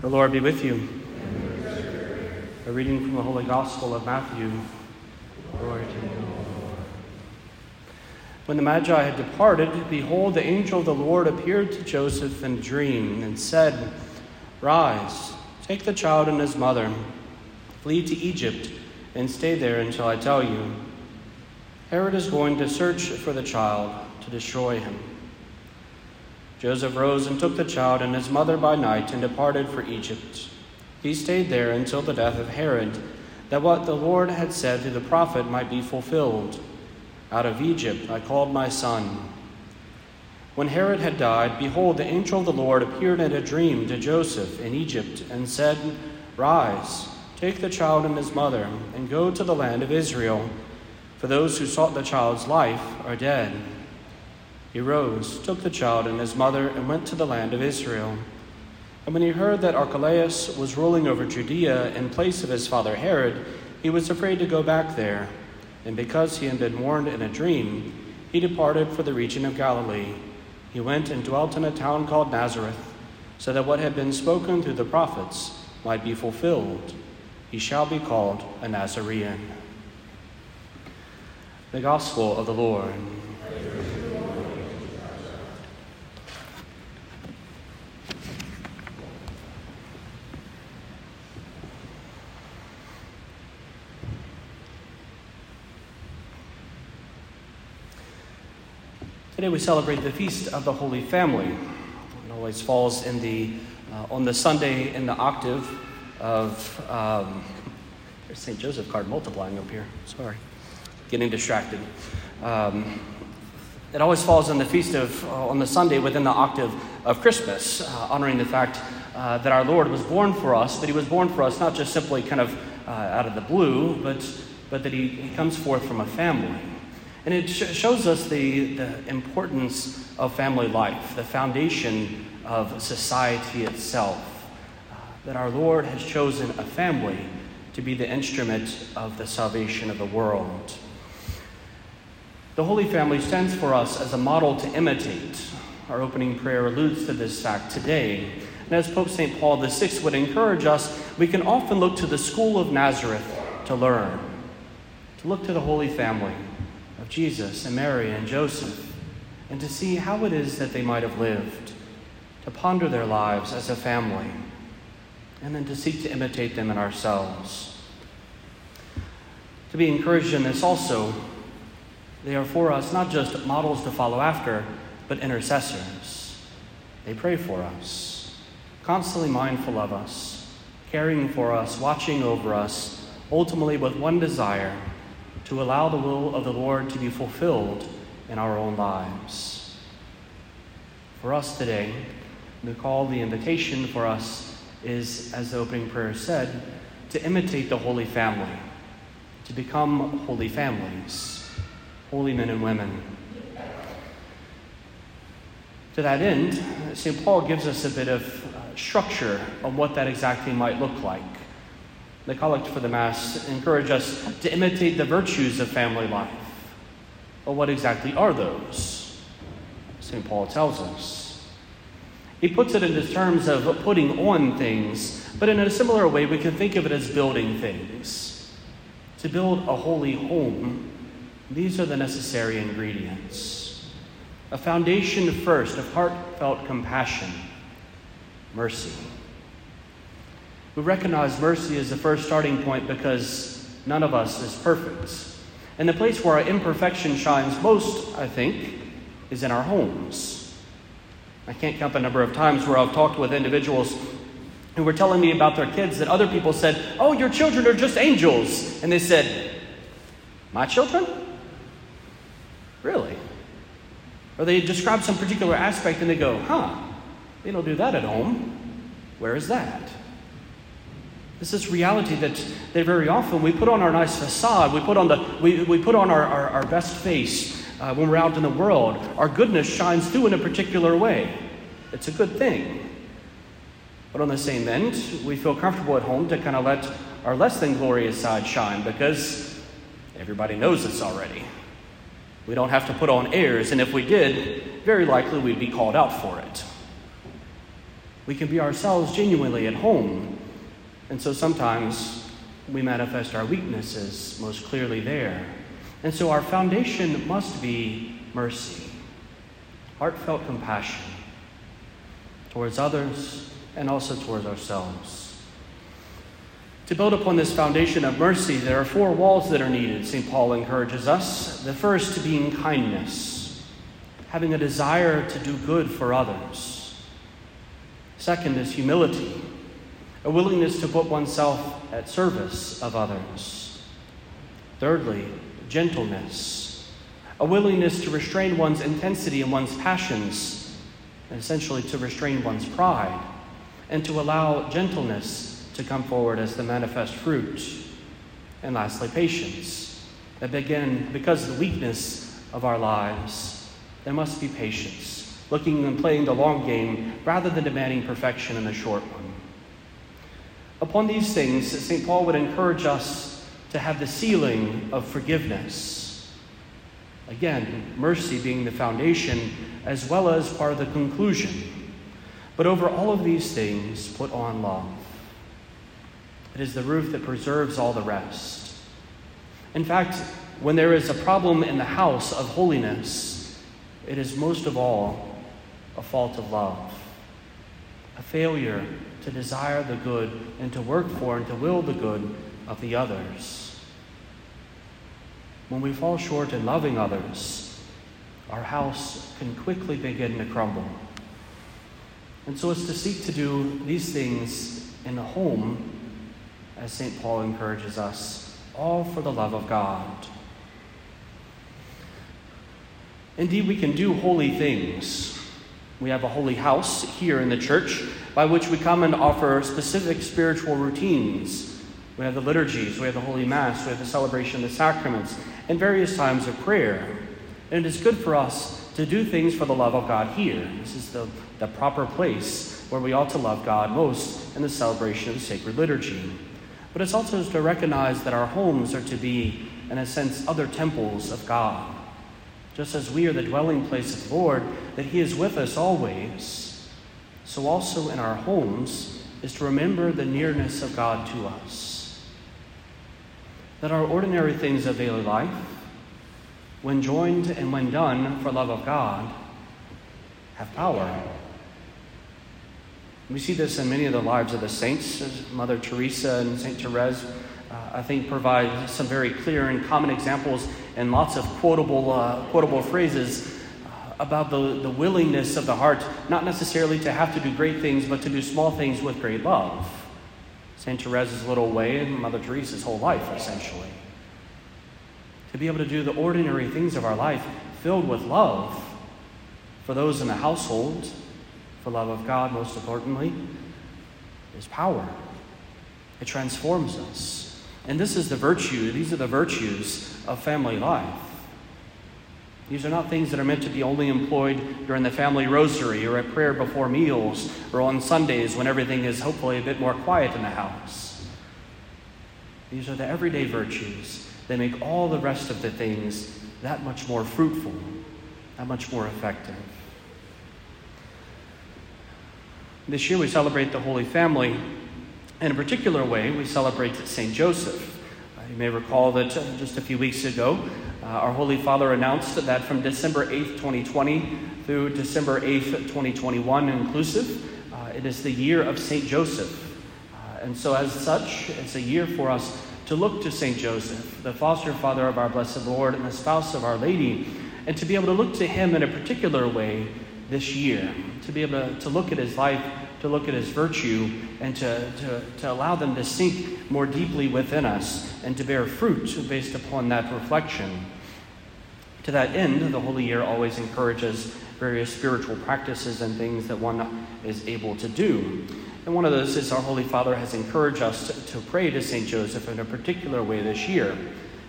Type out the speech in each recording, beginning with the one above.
The Lord be with you. A reading from the Holy Gospel of Matthew. Glory to you. When the Magi had departed, behold, the angel of the Lord appeared to Joseph in a dream and said, Rise, take the child and his mother, flee to Egypt, and stay there until I tell you. Herod is going to search for the child to destroy him. Joseph rose and took the child and his mother by night and departed for Egypt. He stayed there until the death of Herod, that what the Lord had said through the prophet might be fulfilled. Out of Egypt I called my son. When Herod had died, behold, the angel of the Lord appeared in a dream to Joseph in Egypt and said, Rise, take the child and his mother, and go to the land of Israel, for those who sought the child's life are dead. He rose, took the child and his mother, and went to the land of Israel. And when he heard that Archelaus was ruling over Judea in place of his father Herod, he was afraid to go back there. And because he had been warned in a dream, he departed for the region of Galilee. He went and dwelt in a town called Nazareth, so that what had been spoken through the prophets might be fulfilled. He shall be called a Nazarene. The Gospel of the Lord. Today we celebrate the feast of the Holy Family. It always falls in the uh, on the Sunday in the octave of um, there's St. Joseph card multiplying up here. Sorry, getting distracted. Um, it always falls on the feast of uh, on the Sunday within the octave of Christmas, uh, honoring the fact uh, that our Lord was born for us. That He was born for us not just simply kind of uh, out of the blue, but but that he, he comes forth from a family. And it sh- shows us the, the importance of family life, the foundation of society itself. Uh, that our Lord has chosen a family to be the instrument of the salvation of the world. The Holy Family stands for us as a model to imitate. Our opening prayer alludes to this fact today. And as Pope St. Paul VI would encourage us, we can often look to the school of Nazareth to learn, to look to the Holy Family Jesus and Mary and Joseph and to see how it is that they might have lived, to ponder their lives as a family, and then to seek to imitate them in ourselves. To be encouraged in this also, they are for us not just models to follow after, but intercessors. They pray for us, constantly mindful of us, caring for us, watching over us, ultimately with one desire to allow the will of the Lord to be fulfilled in our own lives. For us today, the call, the invitation for us is, as the opening prayer said, to imitate the Holy Family, to become holy families, holy men and women. To that end, St. Paul gives us a bit of uh, structure on what that exactly might look like the collect for the Mass encourage us to imitate the virtues of family life. But what exactly are those? St. Paul tells us. He puts it into terms of putting on things, but in a similar way, we can think of it as building things. To build a holy home, these are the necessary ingredients. A foundation first of heartfelt compassion, mercy we recognize mercy as the first starting point because none of us is perfect. And the place where our imperfection shines most, I think, is in our homes. I can't count the number of times where I've talked with individuals who were telling me about their kids that other people said, Oh, your children are just angels. And they said, My children? Really? Or they describe some particular aspect and they go, Huh, they don't do that at home. Where is that? This is reality that, that very often we put on our nice facade, we put on, the, we, we put on our, our, our best face uh, when we're out in the world. Our goodness shines through in a particular way. It's a good thing. But on the same end, we feel comfortable at home to kind of let our less than glorious side shine because everybody knows this already. We don't have to put on airs, and if we did, very likely we'd be called out for it. We can be ourselves genuinely at home. And so sometimes we manifest our weaknesses most clearly there. And so our foundation must be mercy, heartfelt compassion towards others and also towards ourselves. To build upon this foundation of mercy, there are four walls that are needed, St. Paul encourages us. The first being kindness, having a desire to do good for others. Second is humility, a willingness to put oneself at service of others. Thirdly, gentleness, a willingness to restrain one's intensity and one's passions, and essentially to restrain one's pride, and to allow gentleness to come forward as the manifest fruit. And lastly, patience, that again, because of the weakness of our lives, there must be patience, looking and playing the long game rather than demanding perfection in the short one. Upon these things, St. Paul would encourage us to have the ceiling of forgiveness. Again, mercy being the foundation as well as part of the conclusion. But over all of these things, put on love. It is the roof that preserves all the rest. In fact, when there is a problem in the house of holiness, it is most of all a fault of love, a failure to desire the good and to work for and to will the good of the others. When we fall short in loving others, our house can quickly begin to crumble. And so it's to seek to do these things in the home, as St. Paul encourages us, all for the love of God. Indeed, we can do holy things. We have a holy house here in the church by which we come and offer specific spiritual routines. We have the liturgies, we have the Holy Mass, we have the celebration of the sacraments, and various times of prayer. And it is good for us to do things for the love of God here. This is the, the proper place where we ought to love God most in the celebration of the sacred liturgy. But it's also to recognize that our homes are to be, in a sense, other temples of God. Just as we are the dwelling place of the Lord, that He is with us always so also in our homes is to remember the nearness of God to us. That our ordinary things of daily life, when joined and when done for love of God, have power. We see this in many of the lives of the saints. Mother Teresa and St. Therese, uh, I think, provide some very clear and common examples and lots of quotable, uh, quotable phrases about the, the willingness of the heart, not necessarily to have to do great things, but to do small things with great love. St. Therese's little way and Mother Teresa's whole life, essentially. To be able to do the ordinary things of our life filled with love for those in the household, for love of God, most importantly, is power. It transforms us. And this is the virtue, these are the virtues of family life. These are not things that are meant to be only employed during the family rosary or at prayer before meals or on Sundays when everything is hopefully a bit more quiet in the house. These are the everyday virtues. They make all the rest of the things that much more fruitful, that much more effective. This year we celebrate the Holy Family. In a particular way, we celebrate St. Joseph. You may recall that uh, just a few weeks ago, uh, our Holy Father announced that from December 8th, 2020 through December 8th, 2021 inclusive, uh, it is the year of St. Joseph. Uh, and so, as such, it's a year for us to look to St. Joseph, the foster father of our blessed Lord and the spouse of Our Lady, and to be able to look to him in a particular way this year, to be able to, to look at his life, to look at his virtue, and to, to, to allow them to sink more deeply within us and to bear fruit based upon that reflection. To that end, the Holy Year always encourages various spiritual practices and things that one is able to do. And one of those is our Holy Father has encouraged us to, to pray to St. Joseph in a particular way this year.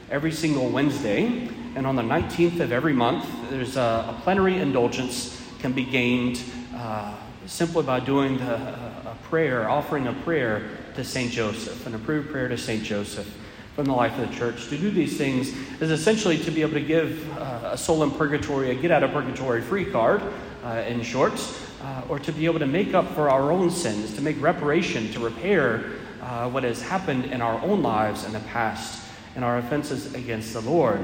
Every single Wednesday, and on the 19th of every month, there's a, a plenary indulgence can be gained uh, simply by doing the, a prayer, offering a prayer to St. Joseph, an approved prayer to St. Joseph from the life of the church. To do these things is essentially to be able to give uh, a soul in purgatory a get out of purgatory free card, uh, in short, uh, or to be able to make up for our own sins, to make reparation, to repair uh, what has happened in our own lives in the past and our offenses against the Lord.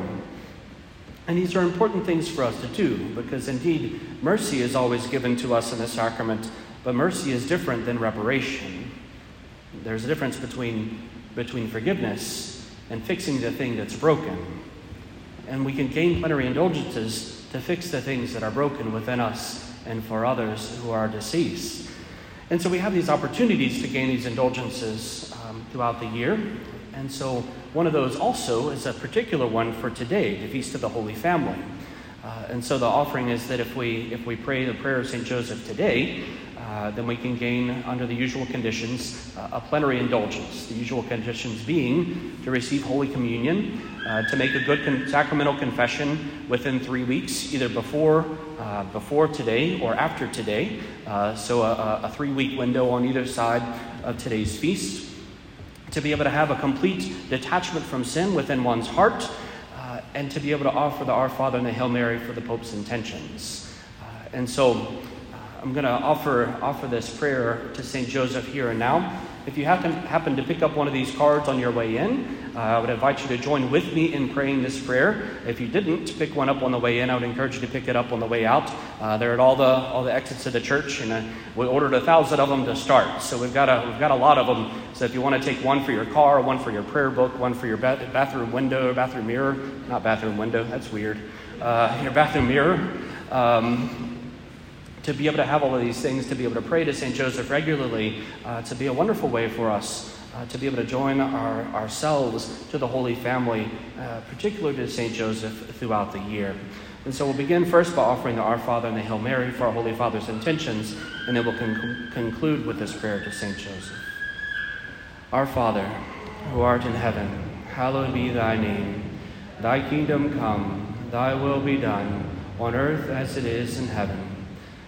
And these are important things for us to do because indeed mercy is always given to us in the sacrament, but mercy is different than reparation. There's a difference between, between forgiveness and fixing the thing that's broken. And we can gain plenary indulgences to fix the things that are broken within us and for others who are deceased. And so we have these opportunities to gain these indulgences um, throughout the year. And so one of those also is a particular one for today, the Feast of the Holy Family. Uh, and so the offering is that if we, if we pray the prayer of St. Joseph today, uh, then we can gain, under the usual conditions, uh, a plenary indulgence. The usual conditions being to receive Holy Communion, uh, to make a good con- sacramental confession within three weeks, either before, uh, before today or after today. Uh, so a, a three week window on either side of today's feast. To be able to have a complete detachment from sin within one's heart, uh, and to be able to offer the Our Father and the Hail Mary for the Pope's intentions. Uh, and so, uh, I'm going to offer, offer this prayer to St. Joseph here and now. If you happen, happen to pick up one of these cards on your way in, uh, I would invite you to join with me in praying this prayer. If you didn't pick one up on the way in, I would encourage you to pick it up on the way out. Uh, they're at all the, all the exits of the church, and uh, we ordered a thousand of them to start. So we've got, a, we've got a lot of them. So if you want to take one for your car, one for your prayer book, one for your ba- bathroom window, bathroom mirror, not bathroom window, that's weird, uh, your bathroom mirror. Um, to be able to have all of these things, to be able to pray to St. Joseph regularly, uh, to be a wonderful way for us uh, to be able to join our, ourselves to the Holy Family, uh, particularly to St. Joseph throughout the year. And so we'll begin first by offering the Our Father and the Hail Mary for our Holy Father's intentions, and then we'll con- conclude with this prayer to St. Joseph. Our Father, who art in heaven, hallowed be thy name. Thy kingdom come, thy will be done, on earth as it is in heaven.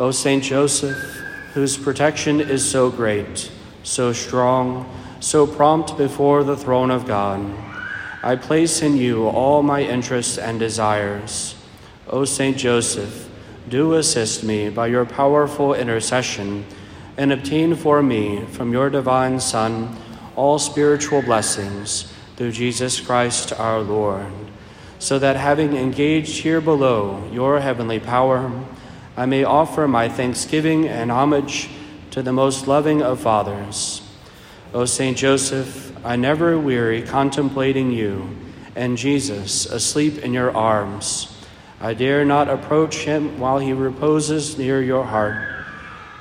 O Saint Joseph, whose protection is so great, so strong, so prompt before the throne of God, I place in you all my interests and desires. O Saint Joseph, do assist me by your powerful intercession and obtain for me from your divine Son all spiritual blessings through Jesus Christ our Lord, so that having engaged here below your heavenly power, I may offer my thanksgiving and homage to the most loving of fathers. O Saint Joseph, I never weary contemplating you and Jesus asleep in your arms. I dare not approach him while he reposes near your heart.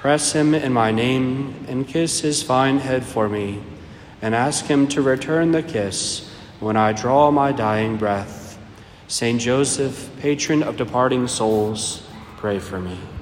Press him in my name and kiss his fine head for me, and ask him to return the kiss when I draw my dying breath. Saint Joseph, patron of departing souls, Pray for me.